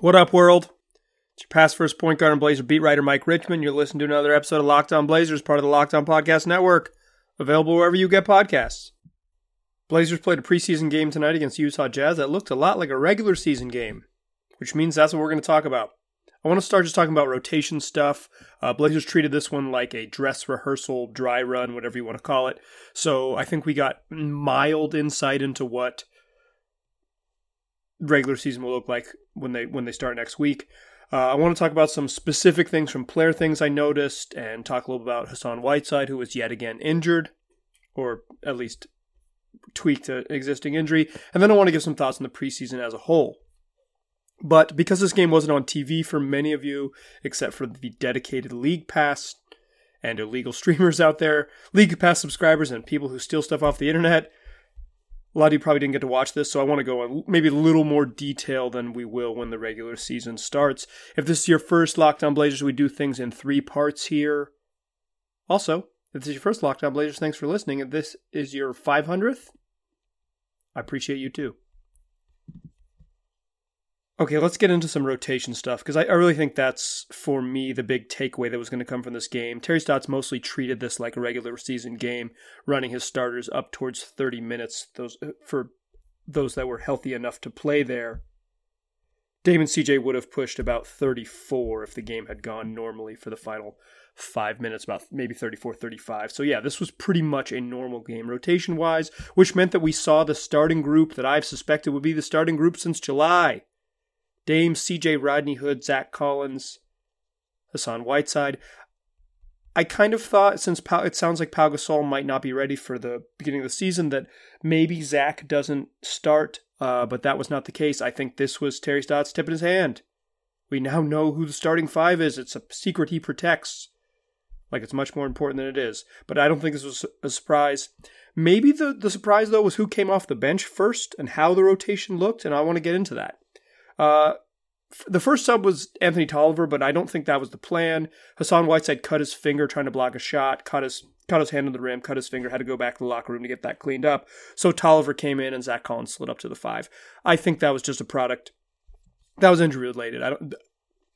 What up, world? It's your past first point guard and Blazer beat writer Mike Richmond. You're listening to another episode of Locked On Blazers, part of the Locked On Podcast Network, available wherever you get podcasts. Blazers played a preseason game tonight against Utah Jazz that looked a lot like a regular season game, which means that's what we're going to talk about. I want to start just talking about rotation stuff. Uh, Blazers treated this one like a dress rehearsal, dry run, whatever you want to call it. So I think we got mild insight into what regular season will look like when they when they start next week. Uh, I want to talk about some specific things from player things I noticed, and talk a little about Hassan Whiteside, who was yet again injured, or at least tweaked an existing injury, and then I want to give some thoughts on the preseason as a whole. But because this game wasn't on TV for many of you, except for the dedicated League Pass and illegal streamers out there, League Pass subscribers, and people who steal stuff off the internet, a lot of you probably didn't get to watch this, so I want to go in maybe a little more detail than we will when the regular season starts. If this is your first Locked On Blazers, we do things in three parts here. Also, if this is your first Locked On Blazers, thanks for listening. If this is your 500th, I appreciate you too. Okay, let's get into some rotation stuff because I, I, really think that's for me the big takeaway that was going to come from this game. Terry Stotts mostly treated this like a regular season game, running his starters up towards 30 minutes. Those uh, for those that were healthy enough to play there. Damon CJ would have pushed about 34 if the game had gone normally for the final five minutes, about maybe 34 35. So, yeah, this was pretty much a normal game rotation wise, which meant that we saw the starting group that I've suspected would be the starting group since July. Dame, CJ Rodney Hood, Zach Collins, Hassan Whiteside. I kind of thought, since it sounds like Pau Gasol might not be ready for the beginning of the season, that maybe Zach doesn't start, uh, but that was not the case. I think this was Terry Stotts tipping his hand. We now know who the starting five is. It's a secret he protects. Like it's much more important than it is. But I don't think this was a surprise. Maybe the, the surprise, though, was who came off the bench first and how the rotation looked, and I want to get into that. Uh, the first sub was Anthony Tolliver, but I don't think that was the plan. Hassan Whiteside cut his finger trying to block a shot, cut his cut his hand on the rim, cut his finger, had to go back to the locker room to get that cleaned up. So Tolliver came in and Zach Collins slid up to the five. I think that was just a product that was injury related. I don't.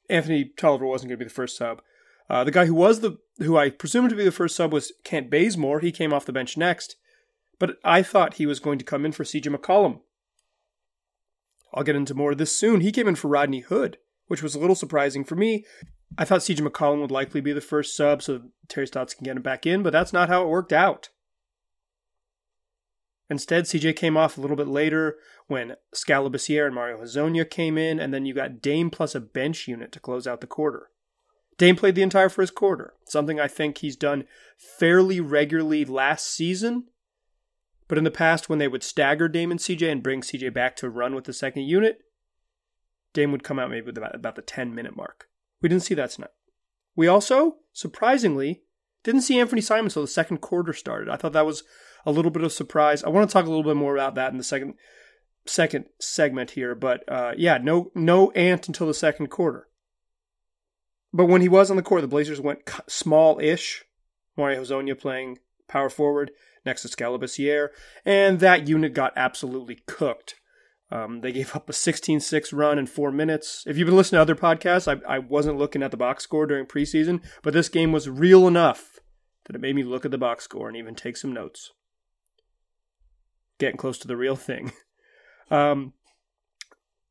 Anthony Tolliver wasn't going to be the first sub. Uh, the guy who was the who I presumed to be the first sub was Kent Bazemore. He came off the bench next, but I thought he was going to come in for CJ McCollum. I'll get into more of this soon. He came in for Rodney Hood, which was a little surprising for me. I thought CJ McCollum would likely be the first sub so Terry Stotts can get him back in, but that's not how it worked out. Instead, CJ came off a little bit later when Skal Labissiere and Mario Hezonja came in, and then you got Dame plus a bench unit to close out the quarter. Dame played the entire first quarter, something I think he's done fairly regularly last season but in the past, when they would stagger Dame and CJ and bring CJ back to run with the second unit, Dame would come out maybe with about, about the 10 minute mark. We didn't see that tonight. We also, surprisingly, didn't see Anthony Simons until the second quarter started. I thought that was a little bit of surprise. I want to talk a little bit more about that in the second second segment here, but uh, yeah, no no Ant until the second quarter. But when he was on the court, the Blazers went small-ish. Mario Hezonja playing power forward next to Skal Labissiere, and that unit got absolutely cooked. Um, they gave up a 16 6 run in four minutes. If you've been listening to other podcasts, I, I wasn't looking at the box score during preseason, but this game was real enough that it made me look at the box score and even take some notes. Getting close to the real thing. Um,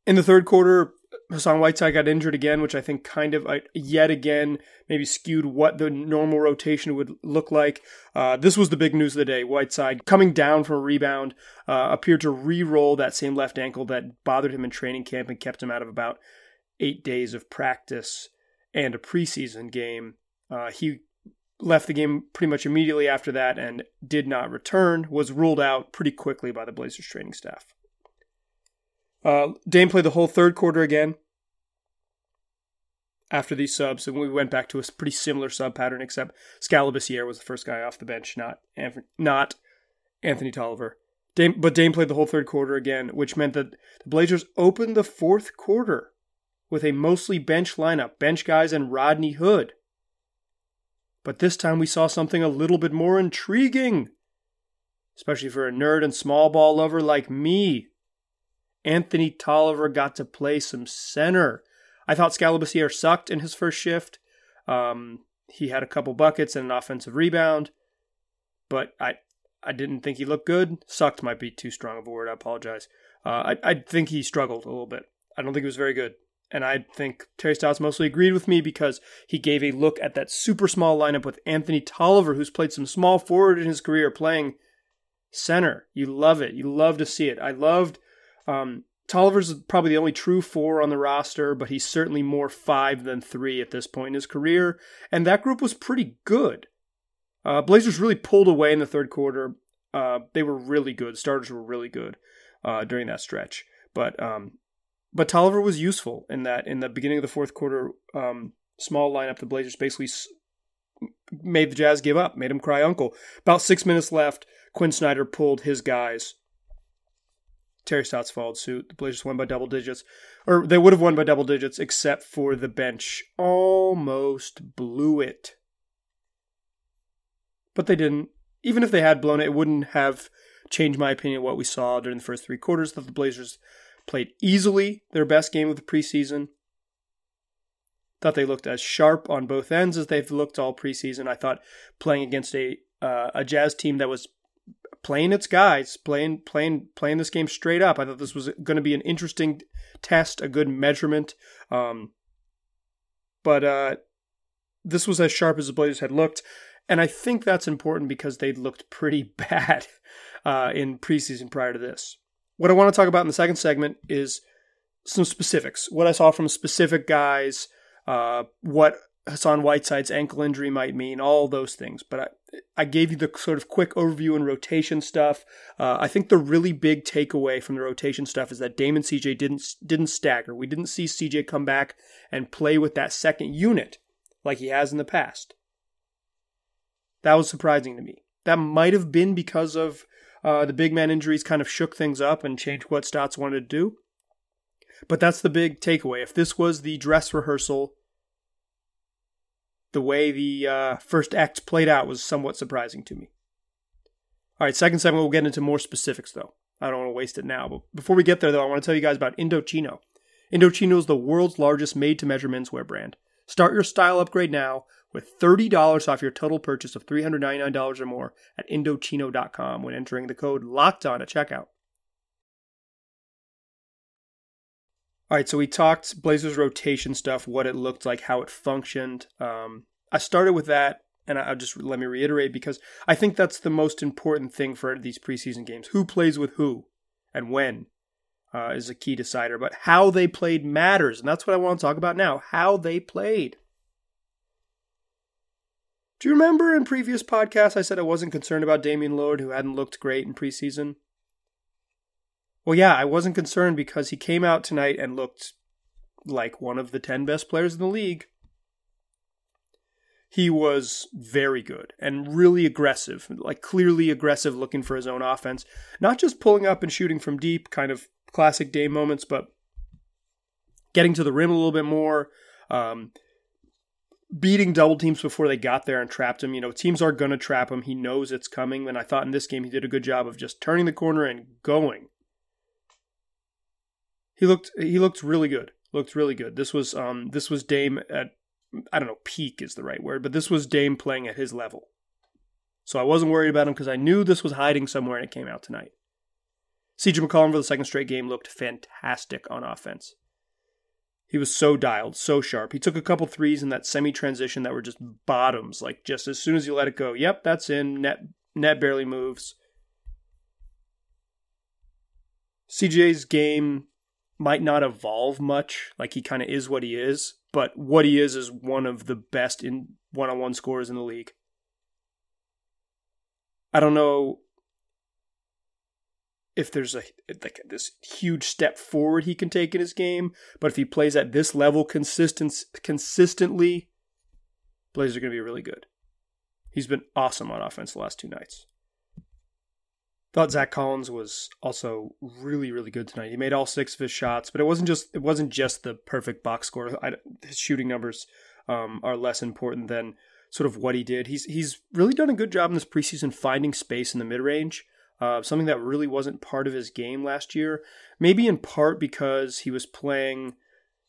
in the third quarter, Hassan Whiteside got injured again, which I think kind of uh, yet again maybe skewed what the normal rotation would look like. Uh, this was the big news of the day. Whiteside coming down from a rebound uh, appeared to re-roll that same left ankle that bothered him in training camp and kept him out of about eight days of practice and a preseason game. Uh, he left the game pretty much immediately after that and did not return. Was ruled out pretty quickly by the Blazers training staff. Uh, Dame played the whole third quarter again after these subs, and we went back to a pretty similar sub pattern, except Skal Labissiere was the first guy off the bench, not not Anthony Tolliver. Dame, but Dame played the whole third quarter again, which meant that the Blazers opened the fourth quarter with a mostly bench lineup, bench guys and Rodney Hood. But this time we saw something a little bit more intriguing, especially for a nerd and small ball lover like me. Anthony Tolliver got to play some center. I thought Skal Labissiere sucked in his first shift. Um, he had a couple buckets and an offensive rebound, but I I didn't think he looked good. Sucked might be too strong of a word. I apologize. Uh, I I think he struggled a little bit. I don't think he was very good. And I think Terry Stotts mostly agreed with me because he gave a look at that super small lineup with Anthony Tolliver, who's played some small forward in his career, playing center. You love it. You love to see it. I loved um, Tolliver's probably the only true four on the roster, but he's certainly more five than three at this point in his career. And that group was pretty good. Uh, Blazers really pulled away in the third quarter. Uh, they were really good. Starters were really good uh, during that stretch. But um, but Tolliver was useful in that in the beginning of the fourth quarter, um, small lineup, the Blazers basically made the Jazz give up, made them cry uncle. About six minutes left, Quin Snyder pulled his guys. Terry Stotts followed suit. The Blazers won by double digits, or they would have won by double digits, except for the bench almost blew it. But they didn't. Even if they had blown it, it wouldn't have changed my opinion of what we saw during the first three quarters. That the Blazers played easily their best game of the preseason. Thought they looked as sharp on both ends as they've looked all preseason. I thought playing against a uh, a Jazz team that was playing its guys, playing playing playing this game straight up. I thought this was going to be an interesting test, a good measurement. Um, but uh, this was as sharp as the Blazers had looked, and I think that's important because they looked pretty bad uh, in preseason prior to this. What I want to talk about in the second segment is some specifics. What I saw from specific guys, uh, what Hassan Whiteside's ankle injury might mean, all those things. But I, I gave you the sort of quick overview and rotation stuff. Uh, I think the really big takeaway from the rotation stuff is that Damon CJ didn't didn't stagger. We didn't see CJ come back and play with that second unit like he has in the past. That was surprising to me. That might have been because of uh, the big man injuries kind of shook things up and changed what Stotts wanted to do. But that's the big takeaway. If this was the dress rehearsal, the way the uh, first act played out was somewhat surprising to me. All right, second segment, we'll get into more specifics, though. I don't want to waste it now. But before we get there, though, I want to tell you guys about Indochino. Indochino is the world's largest made to measure menswear brand. Start your style upgrade now with $30 off your total purchase of $399 or more at Indochino.com when entering the code LOCKED ON at checkout. All right, so we talked Blazers rotation stuff, what it looked like, how it functioned. Um, I started with that, and I'll just let me reiterate because I think that's the most important thing for these preseason games. Who plays with who and when uh, is a key decider, but how they played matters, and that's what I want to talk about now how they played. Do you remember in previous podcasts I said I wasn't concerned about Damian Lillard, who hadn't looked great in preseason? Well, yeah, I wasn't concerned because he came out tonight and looked like one of the 10 best players in the league. He was very good and really aggressive, like clearly aggressive, looking for his own offense. Not just pulling up and shooting from deep, kind of classic day moments, but getting to the rim a little bit more, um, beating double teams before they got there and trapped him. You know, teams are going to trap him. He knows it's coming. And I thought in this game he did a good job of just turning the corner and going he looked he looked really good. Looked really good. This was um this was Dame at I don't know peak is the right word, but this was Dame playing at his level. So I wasn't worried about him because I knew this was hiding somewhere and it came out tonight. CJ McCollum for the second straight game looked fantastic on offense. He was so dialed, so sharp. He took a couple threes in that semi transition that were just bottoms, like just as soon as you let it go, yep, that's in. Net net barely moves. CJ's game might not evolve much. Like he kind of is what he is, but what he is is one of the best in one on one scores in the league. I don't know if there's a like this huge step forward he can take in his game, but if he plays at this level consistent consistently, Blazers are going to be really good. He's been awesome on offense the last two nights. Thought Zach Collins was also really, really good tonight. He made all six of his shots, but it wasn't just it wasn't just the perfect box score. I, his shooting numbers um, are less important than sort of what he did. He's he's really done a good job in this preseason finding space in the mid range. uh, something that really wasn't part of his game last year. Maybe in part because he was playing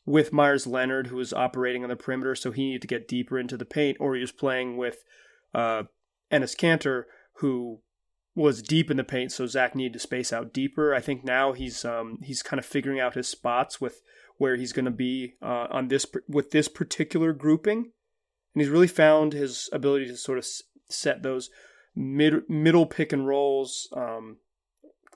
with Meyers Leonard, who was operating on the perimeter, so he needed to get deeper into the paint, or he was playing with uh, Enes Kanter, who was deep in the paint, so Zach needed to space out deeper. I think now he's um, he's kind of figuring out his spots with where he's going to be uh, on this with this particular grouping, and he's really found his ability to sort of set those mid middle pick and rolls, um,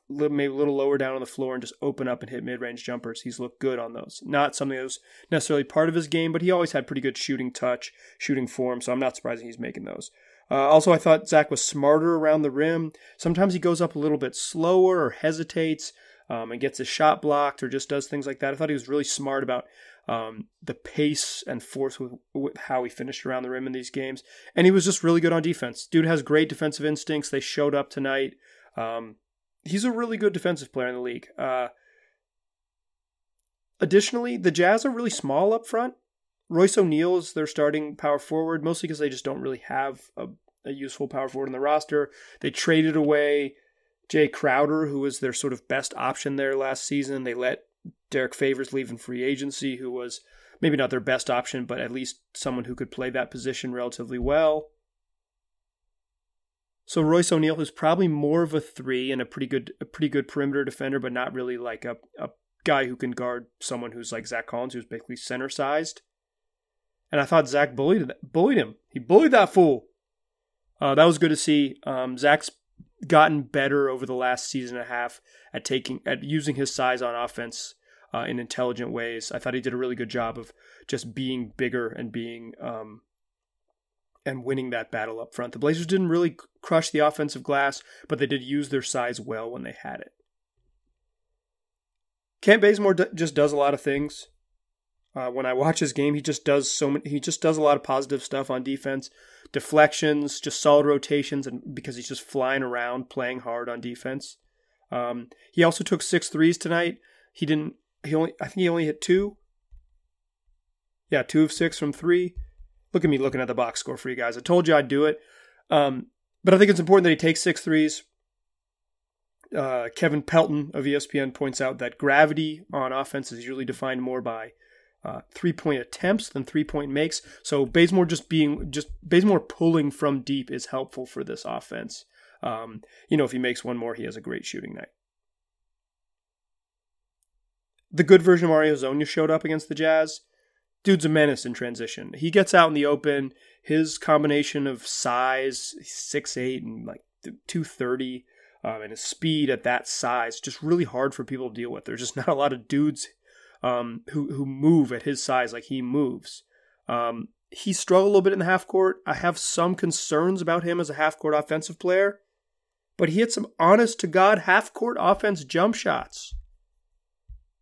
maybe a little lower down on the floor, and just open up and hit mid range jumpers. He's looked good on those. Not something that was necessarily part of his game, but he always had pretty good shooting touch, shooting form. So I'm not surprised he's making those. Uh, also, I thought Zach was smarter around the rim. Sometimes he goes up a little bit slower or hesitates um, and gets his shot blocked or just does things like that. I thought he was really smart about um, the pace and force with, with, how he finished around the rim in these games. And he was just really good on defense. Dude has great defensive instincts. They showed up tonight. Um, he's a really good defensive player in the league. Uh, additionally, the Jazz are really small up front. Royce O'Neale is their starting power forward, mostly because they just don't really have a, a useful power forward in the roster. They traded away Jae Crowder, who was their sort of best option there last season. They let Derrick Favors leave in free agency, who was maybe not their best option, but at least someone who could play that position relatively well. So Royce O'Neale, is probably more of a three and a pretty good a pretty good perimeter defender, but not really like a, a guy who can guard someone who's like Zach Collins, who's basically center sized. And I thought Zach bullied bullied him. He bullied that fool. Uh, that was good to see. Um, Zach's gotten better over the last season and a half at taking at using his size on offense uh, in intelligent ways. I thought he did a really good job of just being bigger and being um, and winning that battle up front. The Blazers didn't really crush the offensive glass, but they did use their size well when they had it. Kent Bazemore d- just does a lot of things. Uh, when I watch his game, he just does so many. He just does a lot of positive stuff on defense, deflections, just solid rotations, and because he's just flying around, playing hard on defense. Um, he also took six threes tonight. He didn't. He only. I think he only hit two. Yeah, two of six from three. Look at me looking at the box score for you guys. I told you I'd do it. Um, but I think it's important that he takes six threes. Uh, Kevin Pelton of ESPN points out that gravity on offense is usually defined more by uh, three point attempts than three point makes. So Bazemore just being just Bazemore pulling from deep is helpful for this offense. Um, you know, if he makes one more, he has a great shooting night. The good version of Mario Hezonja showed up against the Jazz. Dude's a menace in transition. He gets out in the open. His combination of size, six eight and like two thirty, um, and his speed at that size, just really hard for people to deal with. There's just not a lot of dudes um, who who move at his size like he moves. Um, he struggled a little bit in the half court. I have some concerns about him as a half court offensive player, but he hit some honest to God half court offense jump shots.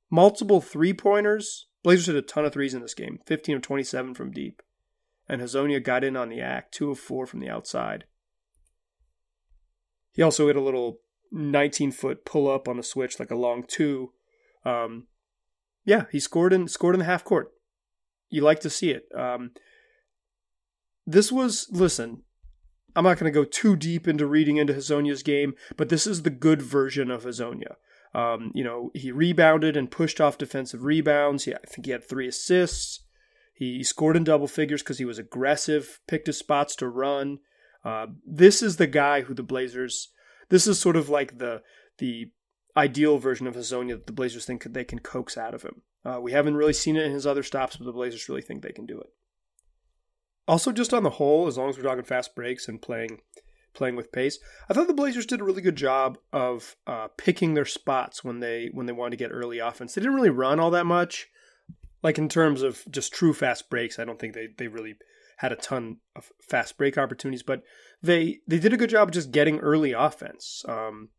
Multiple three pointers. Blazers hit a ton of threes in this game, 15 of 27 from deep. And Hezonja got in on the act, 2 of 4 from the outside. He also hit a little 19 foot pull up on the switch, like a long two. Um, yeah, he scored in scored in the half court. You like to see it. Um, this was listen. I'm not going to go too deep into reading into Hezonja's game, but this is the good version of Hezonja. Um, you know, he rebounded and pushed off defensive rebounds. He, I think he had three assists. He scored in double figures because he was aggressive, picked his spots to run. Uh, this is the guy who the Blazers. This is sort of like the the ideal version of Hezonja that the Blazers think they can coax out of him. Uh, we haven't really seen it in his other stops, but the Blazers really think they can do it. Also, just on the whole, as long as we're talking fast breaks and playing playing with pace, I thought the Blazers did a really good job of uh, picking their spots when they when they wanted to get early offense. They didn't really run all that much, like in terms of just true fast breaks. I don't think they they really had a ton of fast break opportunities, but they they did a good job of just getting early offense. Um,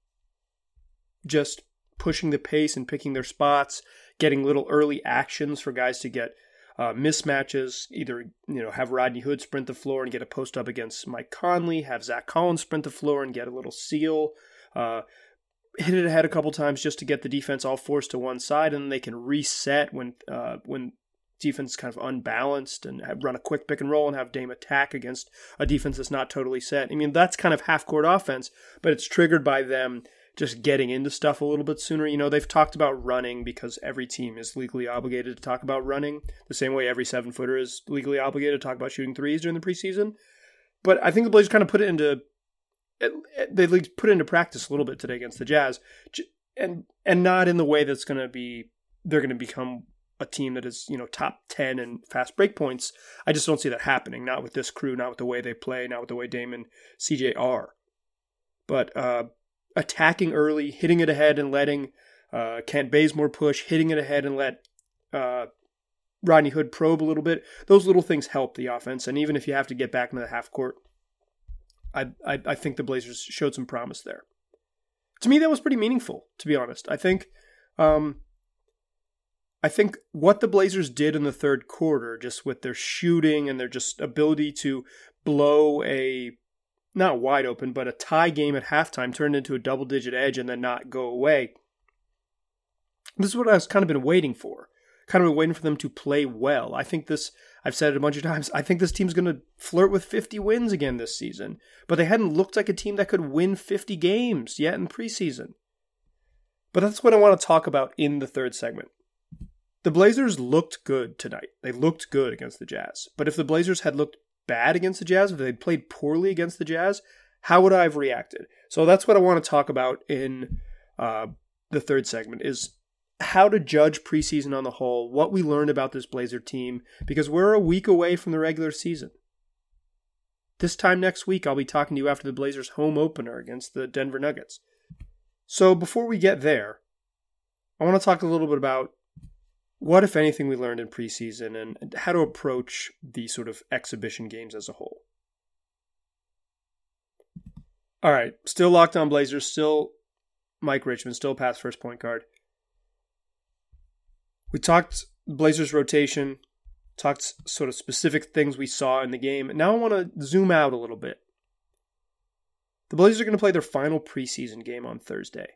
just pushing the pace and picking their spots, getting little early actions for guys to get uh, mismatches. Either you know have Rodney Hood sprint the floor and get a post up against Mike Conley, have Zach Collins sprint the floor and get a little seal. Uh, hit it ahead a couple times just to get the defense all forced to one side, and then they can reset when uh, when defense kind of unbalanced and run a quick pick and roll and have Dame attack against a defense that's not totally set. I mean, that's kind of half court offense, but it's triggered by them just getting into stuff a little bit sooner. You know, they've talked about running because every team is legally obligated to talk about running, the same way every seven footer is legally obligated to talk about shooting threes during the preseason. But I think the Blazers kind of put it into they put it into practice a little bit today against the Jazz, and and not in the way that's going to be they're going to become a team that is you know top 10 and fast break points i just don't see that happening not with this crew not with the way they play not with the way damon cj are but uh, attacking early hitting it ahead and letting uh, kent bazemore push hitting it ahead and let uh, rodney hood probe a little bit. Those little things help the offense and even if you have to get back into the half court I, I, I think the blazers showed some promise there. To me that was pretty meaningful to be honest. I think um, I think what the Blazers did in the third quarter, just with their shooting and their just ability to blow a not wide open, but a tie game at halftime, turned into a double digit edge and then not go away. This is what I've kind of been waiting for. Kind of been waiting for them to play well. I think this, I've said it a bunch of times, I think this team's going to flirt with 50 wins again this season. But they hadn't looked like a team that could win 50 games yet in preseason. But that's what I want to talk about in the third segment. The Blazers looked good tonight. They looked good against the Jazz. But if the Blazers had looked bad against the Jazz, if they'd played poorly against the Jazz, how would I have reacted? So that's what I want to talk about in uh, the third segment is how to judge preseason on the whole, what we learned about this Blazer team, because we're a week away from the regular season. This time next week, I'll be talking to you after the Blazers' home opener against the Denver Nuggets. So before we get there, I want to talk a little bit about what, if anything, we learned in preseason and how to approach the sort of exhibition games as a whole. All right, still locked on Blazers, still Mike Richmond, still past first point guard. We talked Blazers rotation, talked sort of specific things we saw in the game. Now I want to zoom out a little bit. The Blazers are going to play their final preseason game on Thursday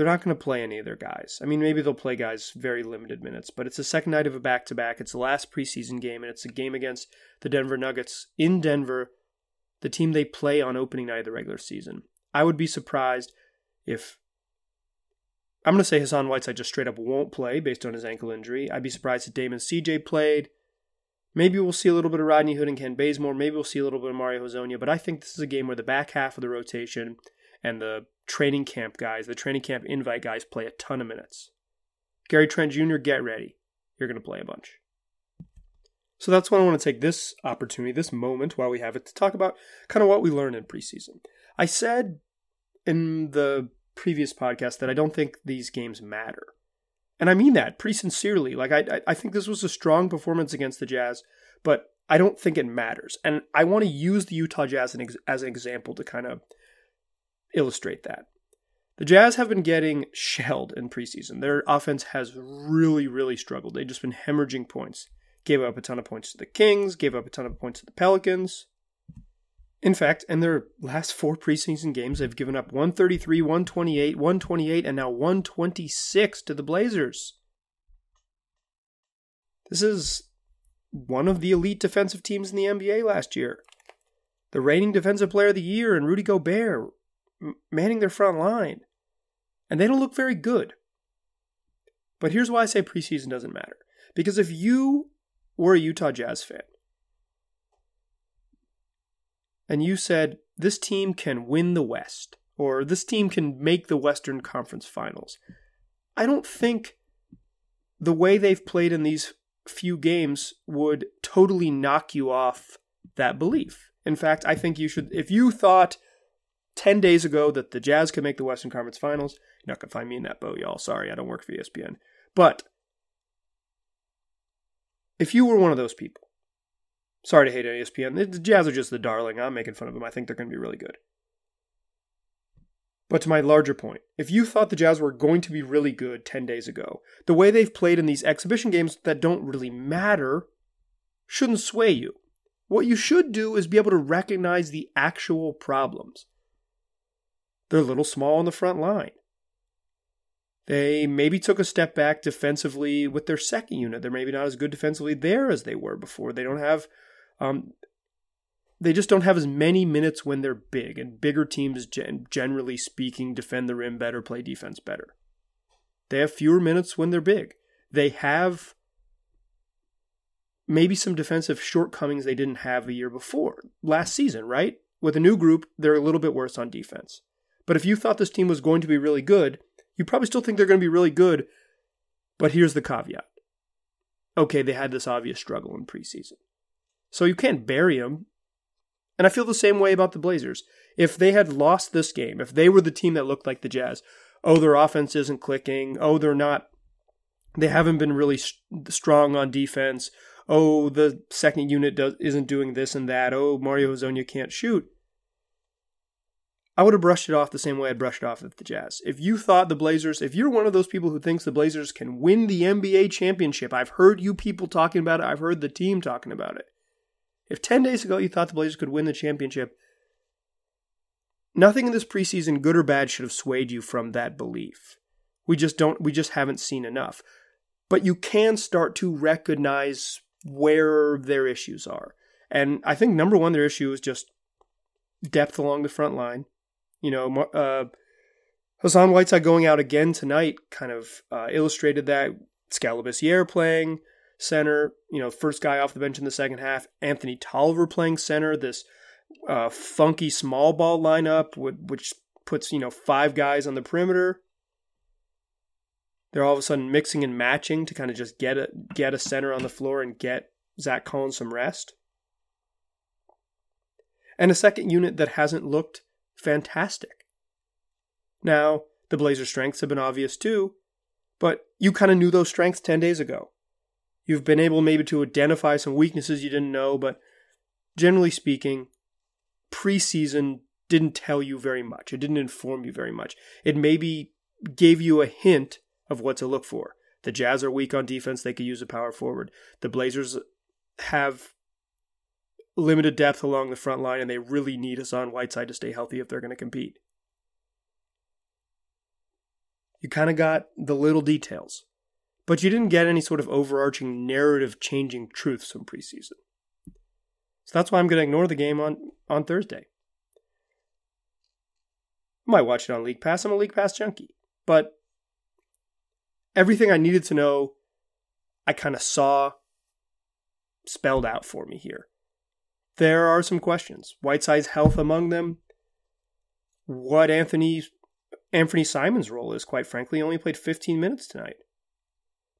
they're not going to play any of their guys. I mean, maybe they'll play guys very limited minutes, but it's the second night of a back to back. It's the last preseason game, and it's a game against the Denver Nuggets in Denver, the team they play on opening night of the regular season. I would be surprised if. I'm going to say Hassan Whiteside just straight up won't play based on his ankle injury. I'd be surprised if Damon CJ played. Maybe we'll see a little bit of Rodney Hood and Kent Bazemore. Maybe we'll see a little bit of Mario Hezonja. But I think this is a game where the back half of the rotation and the training camp guys, the training camp invite guys, play a ton of minutes. Gary Trent Jr., get ready. You're going to play a bunch. So that's when I want to take this opportunity, this moment while we have it, to talk about kind of what we learned in preseason. I said in the previous podcast that I don't think these games matter. And I mean that pretty sincerely. Like, I, I think this was a strong performance against the Jazz, but I don't think it matters. And I want to use the Utah Jazz as an example to kind of illustrate that. The Jazz have been getting shelled in preseason. Their offense has really, really struggled. They've just been hemorrhaging points. Gave up a ton of points to the Kings, gave up a ton of points to the Pelicans. In fact, in their last four preseason games, they've given up 133, 128, 128, and now 126 to the Blazers. This is one of the elite defensive teams in the NBA last year. The reigning defensive player of the year and Rudy Gobert manning their front line. And they don't look very good. But here's why I say preseason doesn't matter. Because if you were a Utah Jazz fan and you said, this team can win the West, or this team can make the Western Conference Finals, I don't think the way they've played in these few games would totally knock you off that belief. In fact, I think you should, if you thought 10 days ago that the Jazz could make the Western Conference Finals. You're not going to find me in that boat, y'all. Sorry, I don't work for ESPN. But if you were one of those people, sorry to hate ESPN, the Jazz are just the darling. I'm making fun of them. I think they're going to be really good. But to my larger point, if you thought the Jazz were going to be really good 10 days ago, the way they've played in these exhibition games that don't really matter shouldn't sway you. What you should do is be able to recognize the actual problems. They're a little small on the front line. They maybe took a step back defensively with their second unit. They're maybe not as good defensively there as they were before. They don't have, um, they just don't have as many minutes when they're big. And bigger teams, gen- generally speaking, defend the rim better, play defense better. They have fewer minutes when they're big. They have maybe some defensive shortcomings they didn't have a year before, last season, right? With a new group, they're a little bit worse on defense. But if you thought this team was going to be really good, you probably still think they're going to be really good. But here's the caveat. Okay, they had this obvious struggle in preseason. So you can't bury them. And I feel the same way about the Blazers. If they had lost this game, if they were the team that looked like the Jazz, oh, their offense isn't clicking, oh, they're not, they haven't been really strong on defense, oh, the second unit does, isn't doing this and that, oh, Mario Hezonja can't shoot. I would have brushed it off the same way I brushed it off with the Jazz. If you thought the Blazers, if you're one of those people who thinks the Blazers can win the NBA championship, I've heard you people talking about it, I've heard the team talking about it. If 10 days ago you thought the Blazers could win the championship, nothing in this preseason, good or bad, should have swayed you from that belief. We just don't, we just haven't seen enough. But you can start to recognize where their issues are. And I think number one, their issue is just depth along the front line. You know, uh, Hassan Whiteside going out again tonight kind of uh, illustrated that. Skal Labissiere playing center, you know, first guy off the bench in the second half. Anthony Tolliver playing center. This uh, funky small ball lineup, which puts you know five guys on the perimeter. They're all of a sudden mixing and matching to kind of just get a get a center on the floor and get Zach Collins some rest. And a second unit that hasn't looked fantastic. Now, the Blazers' strengths have been obvious too, but you kind of knew those strengths 10 days ago. You've been able maybe to identify some weaknesses you didn't know, but generally speaking, preseason didn't tell you very much. It didn't inform you very much. It maybe gave you a hint of what to look for. The Jazz are weak on defense, they could use a power forward. The Blazers have limited depth along the front line, and they really need Hassan Whiteside to stay healthy if they're going to compete. You kind of got the little details, but you didn't get any sort of overarching narrative changing truths from preseason. So that's why I'm going to ignore the game on, on Thursday. I might watch it on League Pass. I'm a League Pass junkie. But everything I needed to know, I kind of saw spelled out for me here there are some questions. Whiteside's health among them. What Anthony Anthony Simons' role is, quite frankly, only played 15 minutes tonight.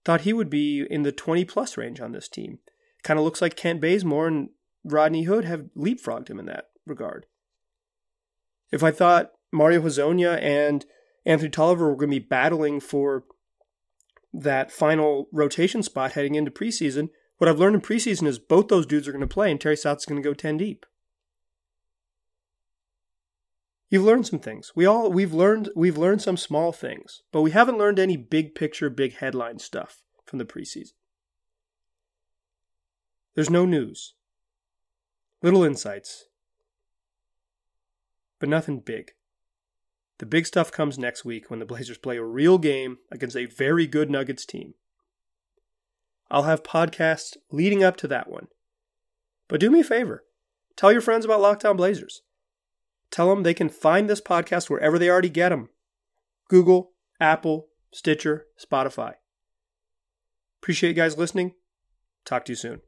Thought he would be in the 20 plus range on this team. Kind of looks like Kent Bazemore and Rodney Hood have leapfrogged him in that regard. If I thought Mario Hezonja and Anthony Tolliver were going to be battling for that final rotation spot heading into preseason, what I've learned in preseason is both those dudes are going to play, and Terry Stotts is going to go ten deep. You've learned some things. We all we've learned we've learned some small things, but we haven't learned any big picture, big headline stuff from the preseason. There's no news. Little insights. But nothing big. The big stuff comes next week when the Blazers play a real game against a very good Nuggets team. I'll have podcasts leading up to that one. But do me a favor tell your friends about Locked On Blazers. Tell them they can find this podcast wherever they already get them Google, Apple, Stitcher, Spotify. Appreciate you guys listening. Talk to you soon.